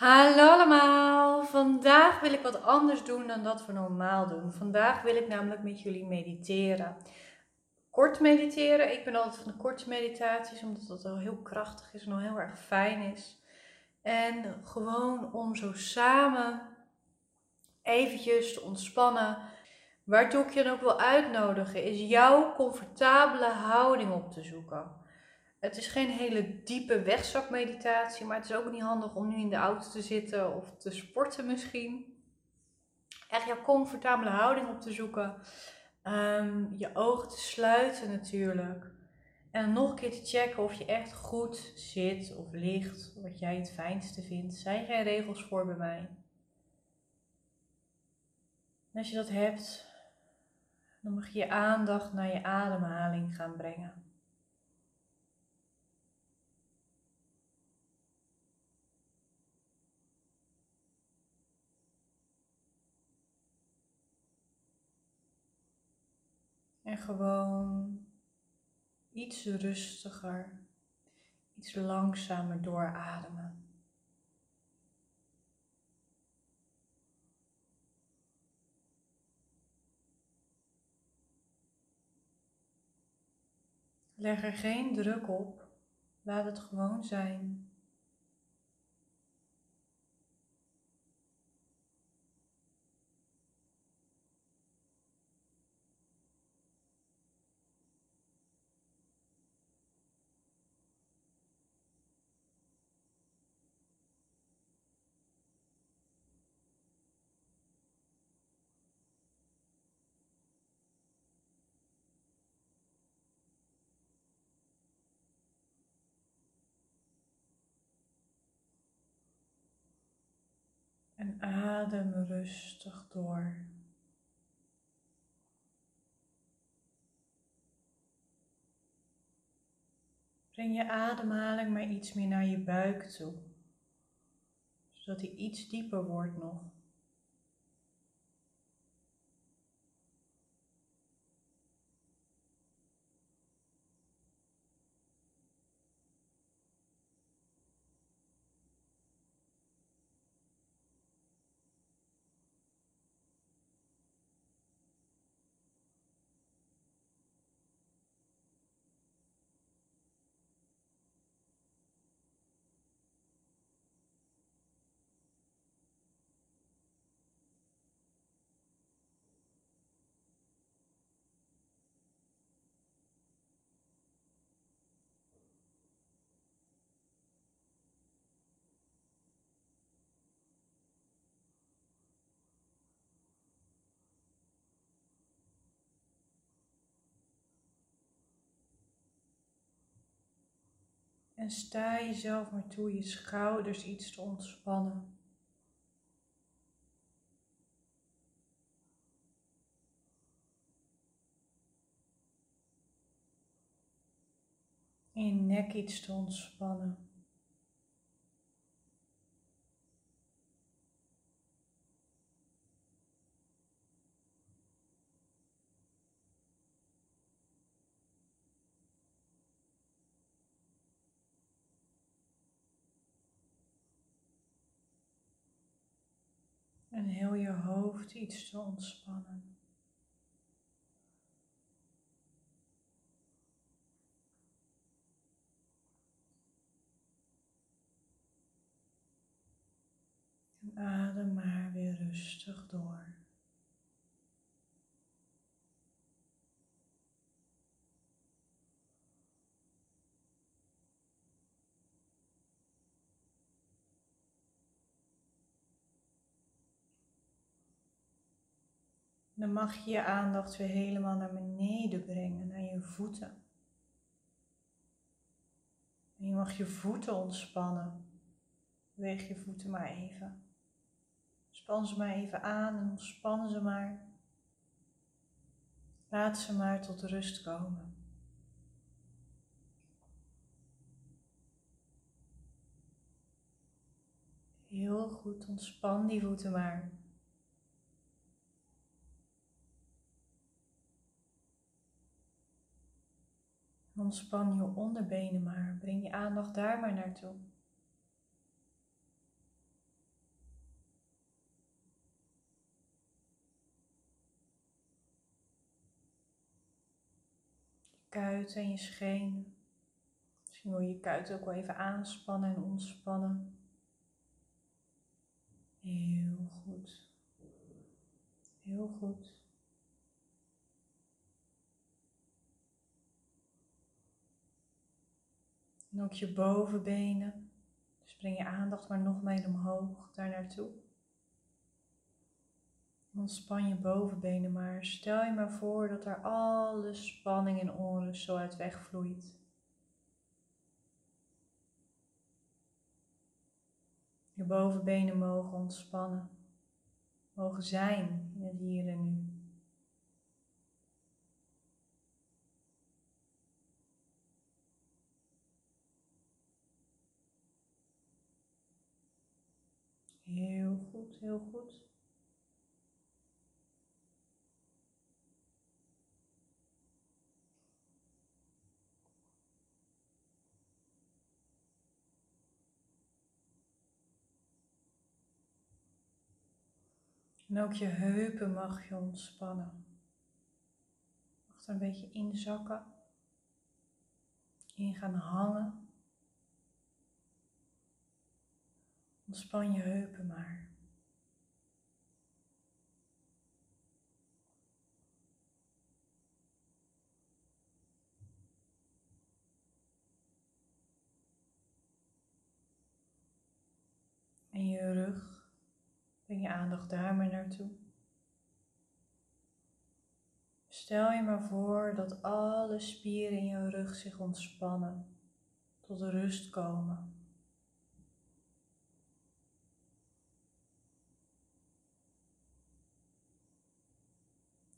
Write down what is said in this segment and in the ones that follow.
Hallo allemaal! Vandaag wil ik wat anders doen dan dat we normaal doen. Vandaag wil ik namelijk met jullie mediteren. Kort mediteren. Ik ben altijd van de korte meditaties, omdat dat al heel krachtig is en al heel erg fijn is. En gewoon om zo samen eventjes te ontspannen. Waartoe ik je dan ook wil uitnodigen, is jouw comfortabele houding op te zoeken. Het is geen hele diepe wegzakmeditatie, maar het is ook niet handig om nu in de auto te zitten of te sporten misschien. Echt jouw comfortabele houding op te zoeken. Ehm, je ogen te sluiten natuurlijk. En nog een keer te checken of je echt goed zit of ligt, wat jij het fijnste vindt. Zijn geen regels voor bij mij. Als je dat hebt, dan mag je je aandacht naar je ademhaling gaan brengen. En gewoon iets rustiger, iets langzamer doorademen. Leg er geen druk op, laat het gewoon zijn. En adem rustig door. Breng je ademhaling maar iets meer naar je buik toe, zodat die iets dieper wordt nog. En sta jezelf maar toe je schouders iets te ontspannen. En je nek iets te ontspannen. En heel je hoofd iets te ontspannen. En adem maar weer rustig door. Dan mag je je aandacht weer helemaal naar beneden brengen, naar je voeten. En je mag je voeten ontspannen. Beweeg je voeten maar even. Span ze maar even aan en ontspannen ze maar. Laat ze maar tot rust komen. Heel goed, ontspan die voeten maar. Ontspan je onderbenen maar. Breng je aandacht daar maar naartoe. Je kuit en je scheen. Misschien wil je je kuit ook wel even aanspannen en ontspannen. Heel goed. Heel goed. En ook je bovenbenen. Dus breng je aandacht maar nog meer omhoog, daar naartoe. Ontspan je bovenbenen maar. Stel je maar voor dat er alle spanning en onrust zo uit wegvloeit. Je bovenbenen mogen ontspannen, mogen zijn in het hier en nu. Heel heel goed. En ook je heupen mag je ontspannen. Mag er een beetje inzakken. In gaan hangen. Ontspan je heupen maar. En je rug. Breng je aandacht daar maar naartoe. Stel je maar voor dat alle spieren in je rug zich ontspannen, tot rust komen.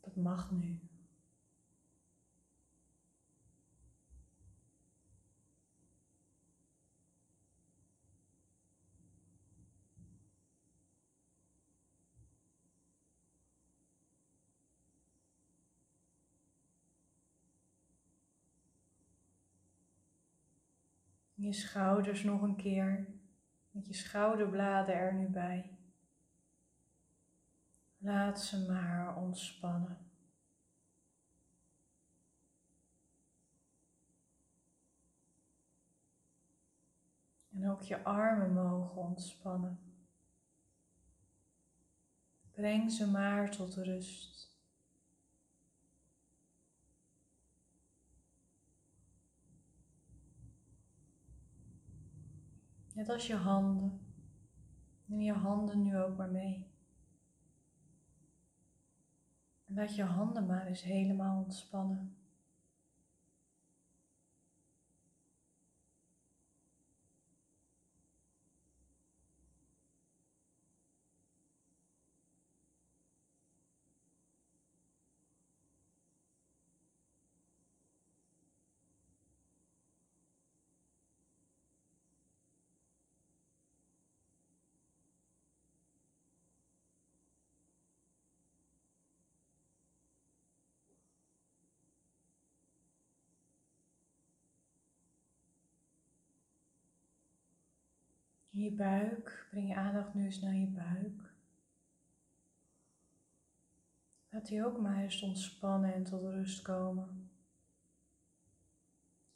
Dat mag nu. Je schouders nog een keer, met je schouderbladen er nu bij. Laat ze maar ontspannen. En ook je armen mogen ontspannen. Breng ze maar tot rust. Net als je handen. Neem je handen nu ook maar mee. En laat je handen maar eens helemaal ontspannen. Je buik, breng je aandacht nu eens naar je buik. Laat die ook maar eens ontspannen en tot rust komen.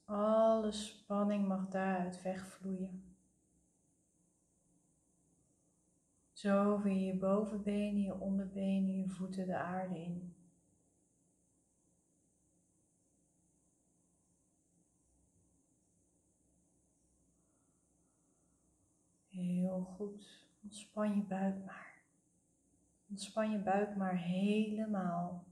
Alle spanning mag daaruit wegvloeien. Zo via je bovenbenen, je onderbenen, je voeten de aarde in. Heel goed. Ontspan je buik maar. Ontspan je buik maar helemaal.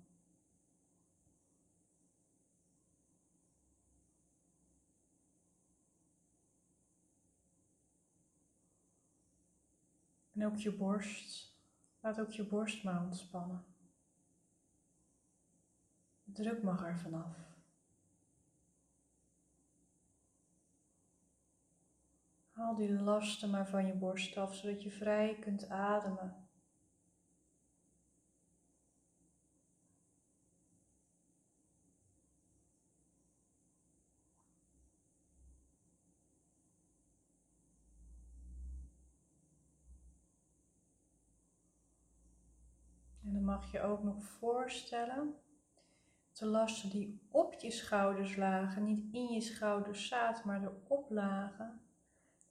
En ook je borst. Laat ook je borst maar ontspannen. De druk mag er vanaf. Haal die lasten maar van je borst af, zodat je vrij kunt ademen. En dan mag je ook nog voorstellen de lasten die op je schouders lagen, niet in je schouders zaten, maar erop lagen,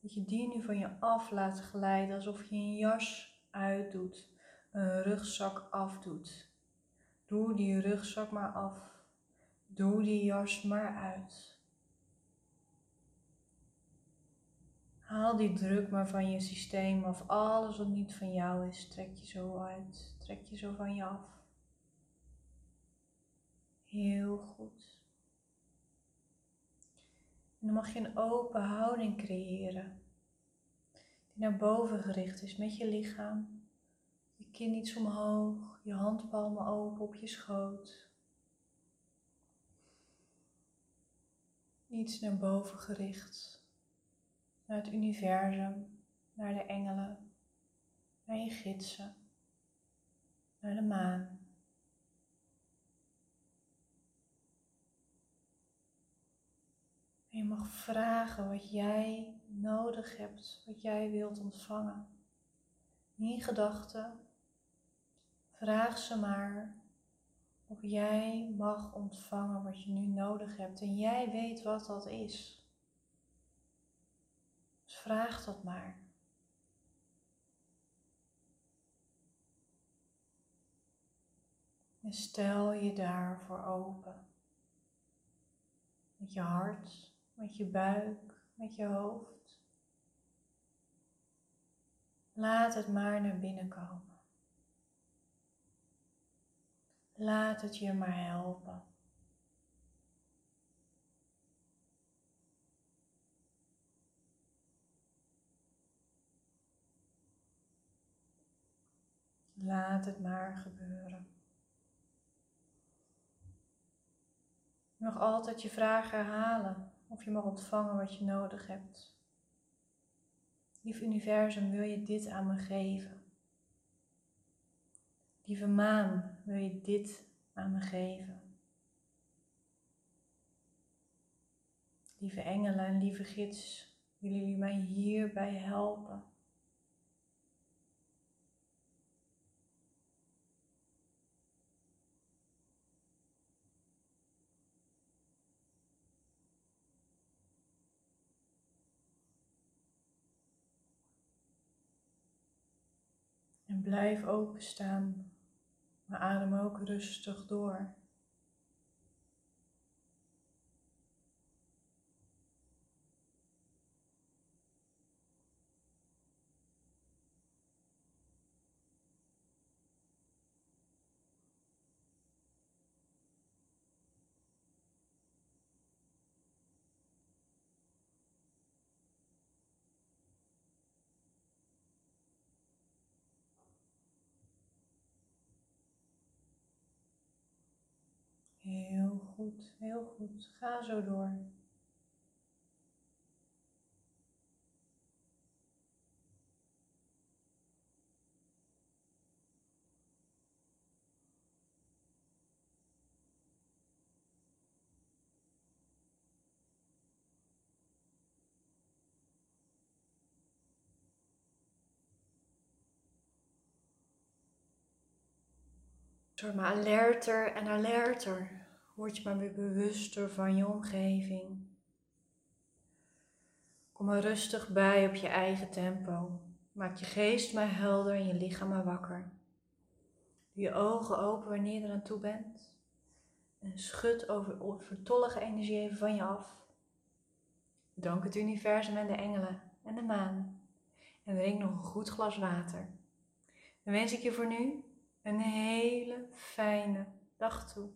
dat je die nu van je af laat glijden alsof je een jas uitdoet, een rugzak afdoet. Doe die rugzak maar af. Doe die jas maar uit. Haal die druk maar van je systeem of alles wat niet van jou is, trek je zo uit, trek je zo van je af. Heel goed. En dan mag je een open houding creëren. Die naar boven gericht is met je lichaam. Je kin iets omhoog, je handpalmen open op je schoot. Iets naar boven gericht. Naar het universum, naar de engelen, naar je gidsen, naar de maan. Je mag vragen wat jij nodig hebt, wat jij wilt ontvangen. In gedachten, vraag ze maar of jij mag ontvangen wat je nu nodig hebt. En jij weet wat dat is. Dus vraag dat maar. En stel je daarvoor open. Met je hart met je buik, met je hoofd. Laat het maar naar binnen komen. Laat het je maar helpen. Laat het maar gebeuren. Nog altijd je vragen herhalen. Of je mag ontvangen wat je nodig hebt. Lief universum, wil je dit aan me geven? Lieve maan, wil je dit aan me geven? Lieve engelen en lieve gids, willen jullie mij hierbij helpen? Blijf openstaan, maar adem ook rustig door. Heel goed, heel goed. Ga zo door. Maar alerter en alerter. Word je maar weer bewuster van je omgeving. Kom maar rustig bij op je eigen tempo. Maak je geest maar helder en je lichaam maar wakker. Doe je ogen open wanneer je er aan toe bent. En schud over overtollige energie even van je af. Dank het universum en de engelen en de maan. En drink nog een goed glas water. Dan wens ik je voor nu een hele fijne dag toe.